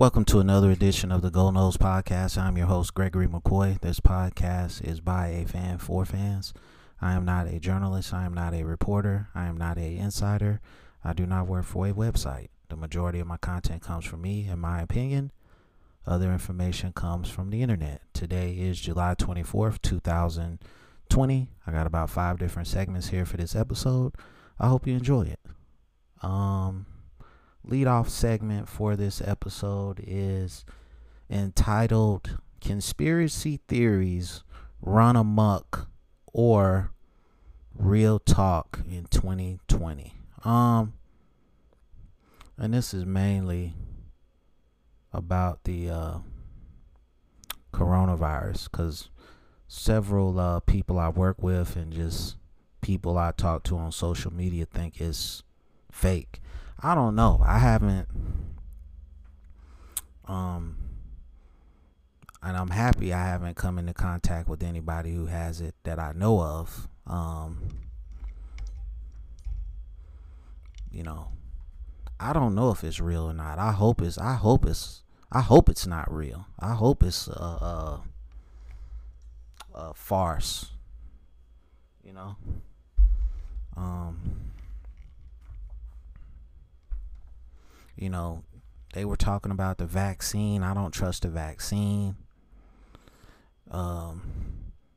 Welcome to another edition of the Go Noles Podcast. I'm your host, Gregory McCoy. This podcast is by a fan for fans. I am not a journalist. I am not a reporter. I am not a insider. I do not work for a website. The majority of my content comes from me and my opinion. Other information comes from the internet. Today is July 24th, 2020. I got about five different segments here for this episode. I hope you enjoy it. Um, lead off segment for this episode is entitled Conspiracy Theories Run Amok or Real Talk in 2020. Um and this is mainly about the uh, coronavirus cuz several uh, people I work with and just people I talk to on social media think it's fake. I don't know. I haven't um and I'm happy I haven't come into contact with anybody who has it that I know of. Um you know, I don't know if it's real or not. I hope it's I hope it's I hope it's not real. I hope it's a, a, a farce. You know? Um you know, they were talking about the vaccine. I don't trust the vaccine. Um,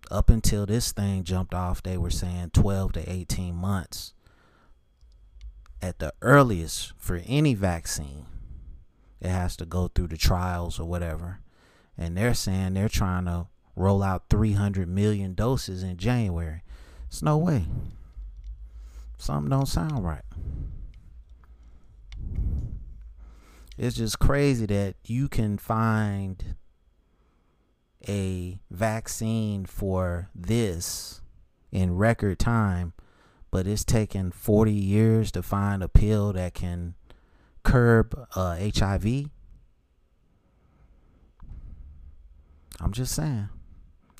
up until this thing jumped off, they were saying 12 to 18 months at the earliest for any vaccine. It has to go through the trials or whatever. And they're saying they're trying to roll out 300 million doses in January. It's no way. Something don't sound right. It's just crazy that you can find a vaccine for this in record time, but it's taken 40 years to find a pill that can curb uh, HIV. I'm just saying.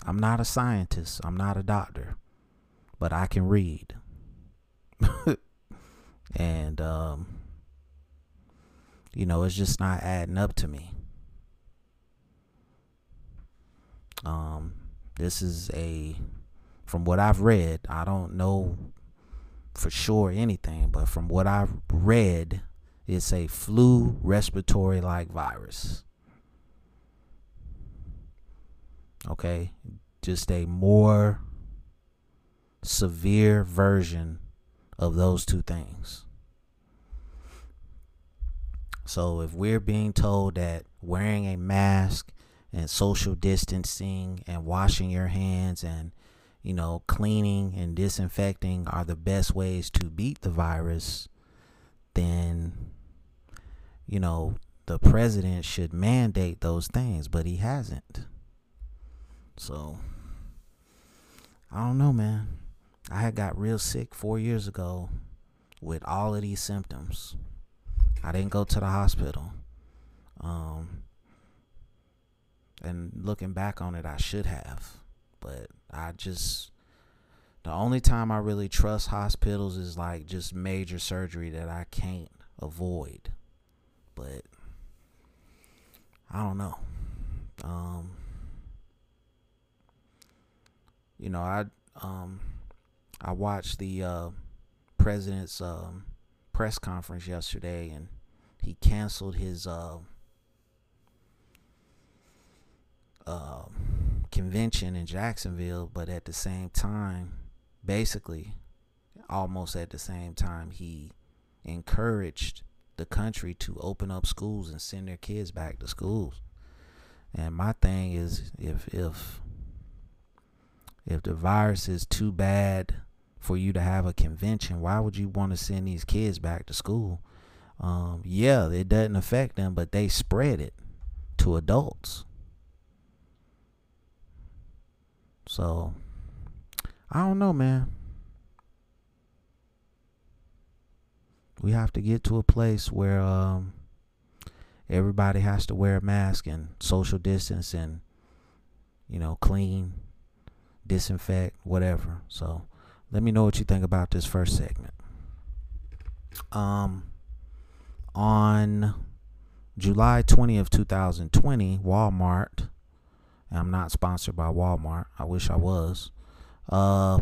I'm not a scientist, I'm not a doctor, but I can read. and, um, you know, it's just not adding up to me. Um, this is a, from what I've read, I don't know for sure anything, but from what I've read, it's a flu respiratory like virus. Okay, just a more severe version of those two things. So if we're being told that wearing a mask and social distancing and washing your hands and you know cleaning and disinfecting are the best ways to beat the virus, then you know the president should mandate those things, but he hasn't. So I don't know, man. I had got real sick 4 years ago with all of these symptoms. I didn't go to the hospital. Um, and looking back on it, I should have. But I just, the only time I really trust hospitals is like just major surgery that I can't avoid. But I don't know. Um, you know, I um, I watched the uh, president's um, press conference yesterday, and he canceled his uh, uh, convention in Jacksonville, but at the same time, basically, almost at the same time, he encouraged the country to open up schools and send their kids back to schools. And my thing is, if if if the virus is too bad for you to have a convention, why would you want to send these kids back to school? Um, yeah, it doesn't affect them, but they spread it to adults. So, I don't know, man. We have to get to a place where um, everybody has to wear a mask and social distance and, you know, clean, disinfect, whatever. So, let me know what you think about this first segment. Um, on July 20th, 2020, Walmart, I'm not sponsored by Walmart, I wish I was, uh,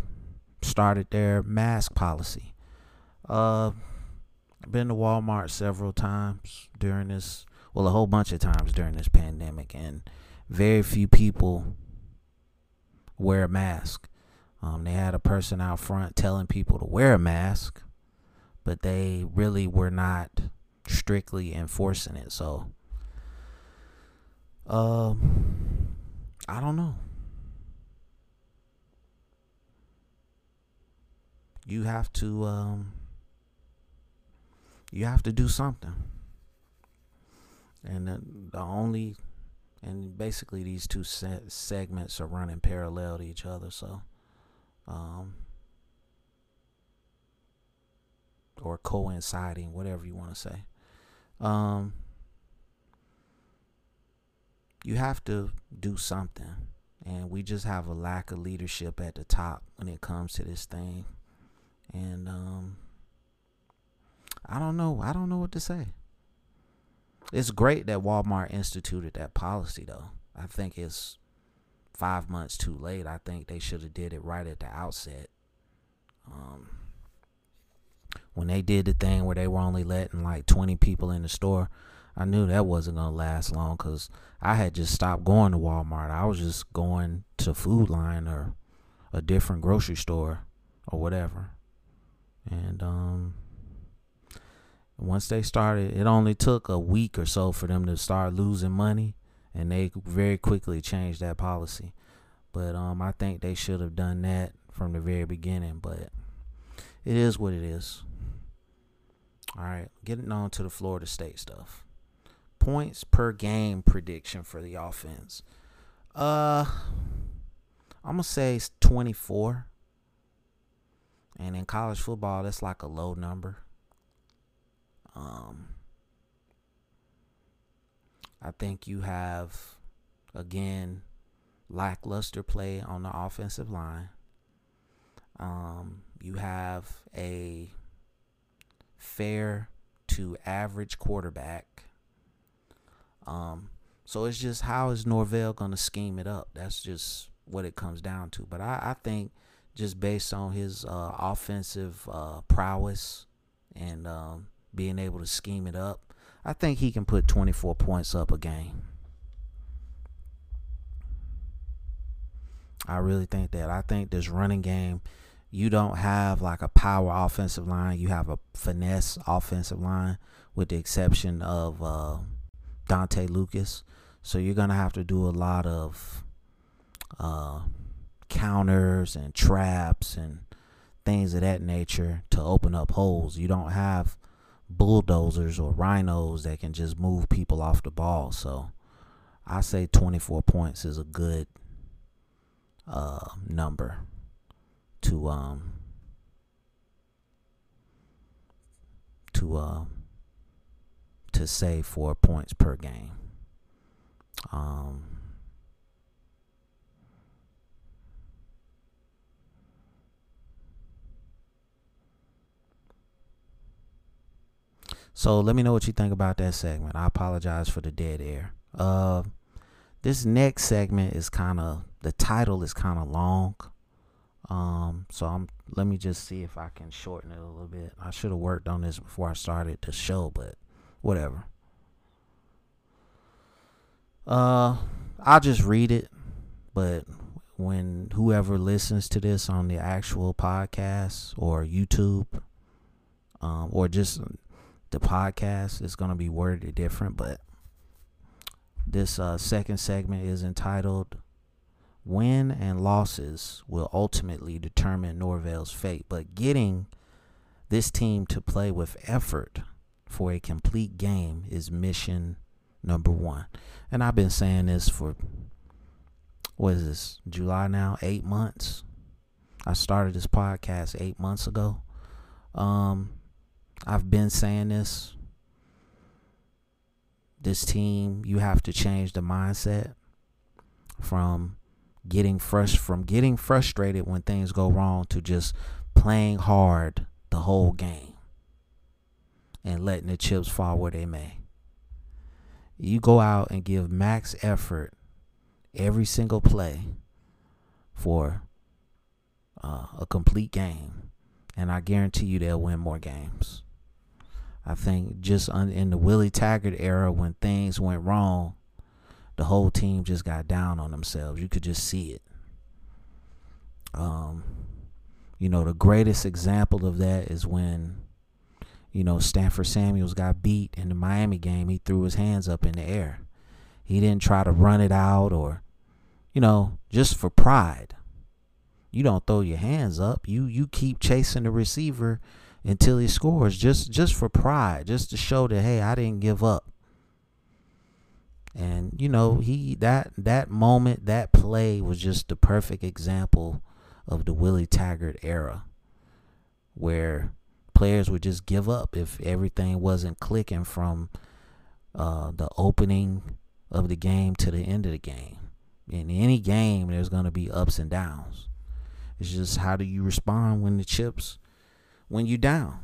started their mask policy. Uh, I've been to Walmart several times during this, well, a whole bunch of times during this pandemic, and very few people wear a mask. Um, they had a person out front telling people to wear a mask, but they really were not strictly enforcing it. So, um, I don't know. You have to, um, you have to do something. And the, the only, and basically these two se- segments are running parallel to each other. So, um, or coinciding, whatever you want to say. Um, you have to do something, and we just have a lack of leadership at the top when it comes to this thing. And um, I don't know. I don't know what to say. It's great that Walmart instituted that policy, though. I think it's five months too late. I think they should have did it right at the outset. Um, when they did the thing where they were only letting like 20 people in the store, I knew that wasn't gonna last long because I had just stopped going to Walmart. I was just going to Food Lion or a different grocery store or whatever. And um, once they started, it only took a week or so for them to start losing money, and they very quickly changed that policy. But um, I think they should have done that from the very beginning. But it is what it is. All right, getting on to the Florida State stuff. Points per game prediction for the offense. Uh, I'm gonna say it's 24. And in college football, that's like a low number. Um, I think you have, again, lackluster play on the offensive line. Um, you have a fair to average quarterback. Um, so it's just how is Norvell going to scheme it up? That's just what it comes down to. But I, I think just based on his uh, offensive uh, prowess and um, being able to scheme it up, I think he can put 24 points up a game. I really think that. I think this running game, you don't have like a power offensive line. You have a finesse offensive line, with the exception of uh, Dontae Lucas. So you're gonna have to do a lot of uh, counters and traps and things of that nature to open up holes. You don't have bulldozers or rhinos that can just move people off the ball. So I say 24 points is a good uh, number to um to uh to say four points per game. Um So let me know what you think about that segment. I apologize for the dead air. Uh, this next segment is kind of the title is kind of long. Um, so I'm let me just see if I can shorten it a little bit. I should have worked on this before I started the show, but whatever. Uh, I'll just read it, but when whoever listens to this on the actual podcast or YouTube, um, or just the podcast is to be worded different, but this uh, second segment is entitled Win and Losses Will Ultimately Determine Norvell's Fate. But getting this team to play with effort for a complete game is mission number one. And I've been saying this for, what is this, July now? Eight months. I started this podcast eight months ago. Um, I've been saying this. This team, you have to change the mindset from getting fresh from getting frustrated when things go wrong to just playing hard the whole game and letting the chips fall where they may. you go out and give max effort every single play for uh, a complete game, and I guarantee you they'll win more games. I think just in the Willie Taggart era, when things went wrong, the whole team just got down on themselves. You could just see it. Um, you know, the greatest example of that is when, you know, Stanford Samuels got beat in the Miami game. He threw his hands up in the air. He didn't try to run it out or, you know, just for pride. You don't throw your hands up. You you keep chasing the receiver until he scores just just for pride, just to show that hey, I didn't give up. And you know, he that that moment, that play was just the perfect example of the Willie Taggart era where players would just give up if everything wasn't clicking from uh, the opening of the game to the end of the game. In any game, there's going to be ups and downs. It's just how do you respond when the chips when you down.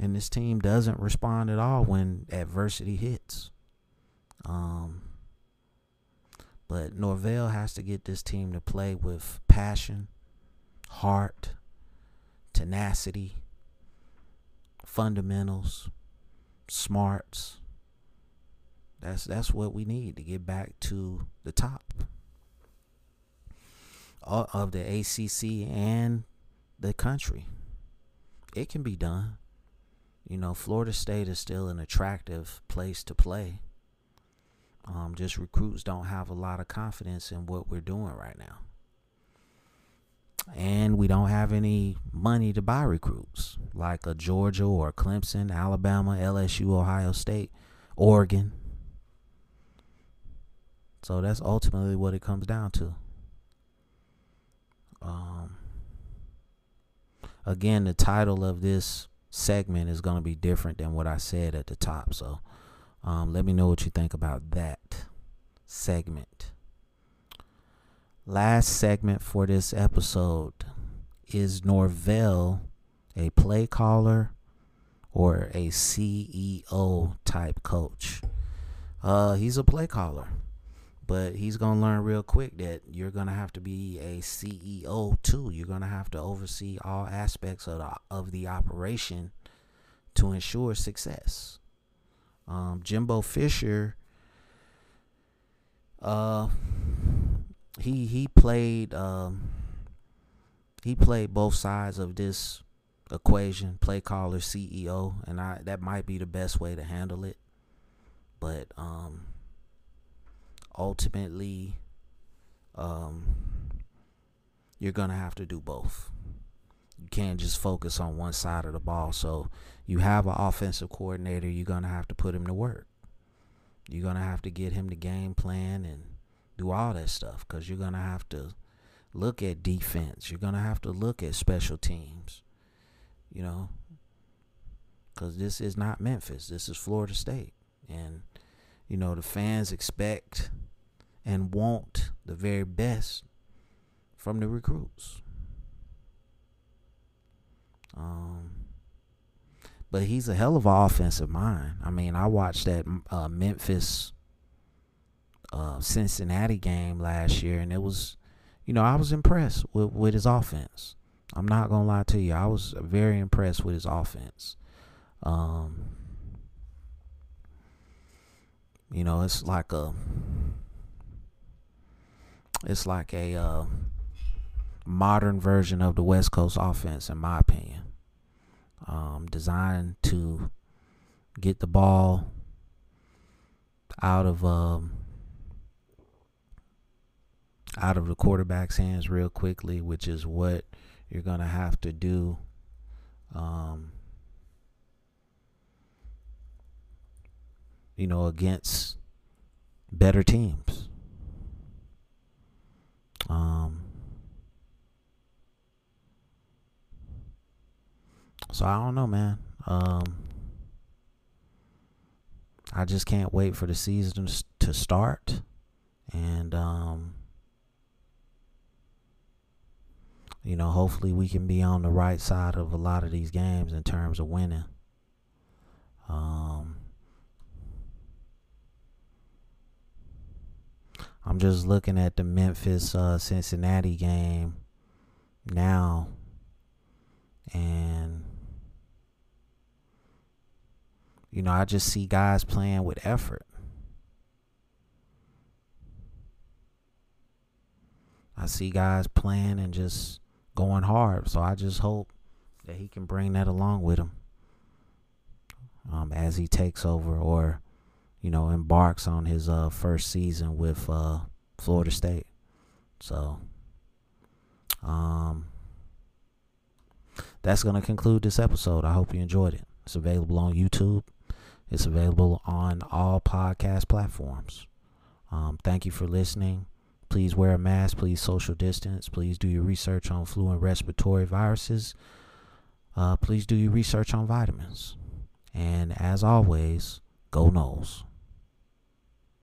And this team doesn't respond at all when adversity hits. Um, but Norvell has to get this team to play with passion, heart, tenacity, fundamentals, smarts. That's that's what we need to get back to the top of the ACC and the country it can be done. You know, Florida State is still an attractive place to play. Um, just recruits don't have a lot of confidence in what we're doing right now. And we don't have any money to buy recruits like a Georgia or Clemson, Alabama, LSU, Ohio State, Oregon. So that's ultimately what it comes down to. Um, again, the title of this segment is going to be different than what I said at the top. So um, let me know what you think about that segment. Last segment for this episode is Norvell a play caller or a CEO type coach? Uh, he's a play caller. But he's to learn real quick that you're to have to be a CEO too. You're to have to oversee all aspects of the, of the operation to ensure success. Um, Jimbo Fisher, uh, he he played um, he played both sides of this equation, play caller, CEO, and I that might be the best way to handle it. But um, ultimately um, you're to have to do both. You can't just focus on one side of the ball. So you have an offensive coordinator, you're to have to put him to work. You're to have to get him the game plan and do all that stuff because you're to have to look at defense. You're to have to look at special teams, you know, because this is not Memphis. This is Florida State. And, you know, the fans expect and want the very best from the recruits. Um, but he's a hell of an offensive mind. I mean, I watched that uh, Memphis uh, Cincinnati game last year, and it was, you know, I was impressed with, with his offense. I'm not gonna lie to you, I was very impressed with his offense. Um, you know, it's like a it's like a uh, modern version of the West Coast offense, in my opinion. Um, designed to get the ball out of um, out of the quarterback's hands real quickly, which is what you're gonna have to do. Um, you know, against better teams. Um, so I don't know, man. Um, I just can't wait for the season to start, and um, you know, hopefully we can be on the right side of a lot of these games in terms of winning. Um, I'm just looking at the Memphis uh, Cincinnati game now, and you know, I just see guys playing with effort. I see guys playing and just going hard. So I just hope that he can bring that along with him um, as he takes over or, you know, embarks on his uh, first season with uh, Florida State. So, um, that's going to conclude this episode. I hope you enjoyed it. It's available on YouTube. It's available on all podcast platforms. Um, thank you for listening. Please wear a mask. Please social distance. Please do your research on flu and respiratory viruses. Uh, please do your research on vitamins. And as always, go Noles.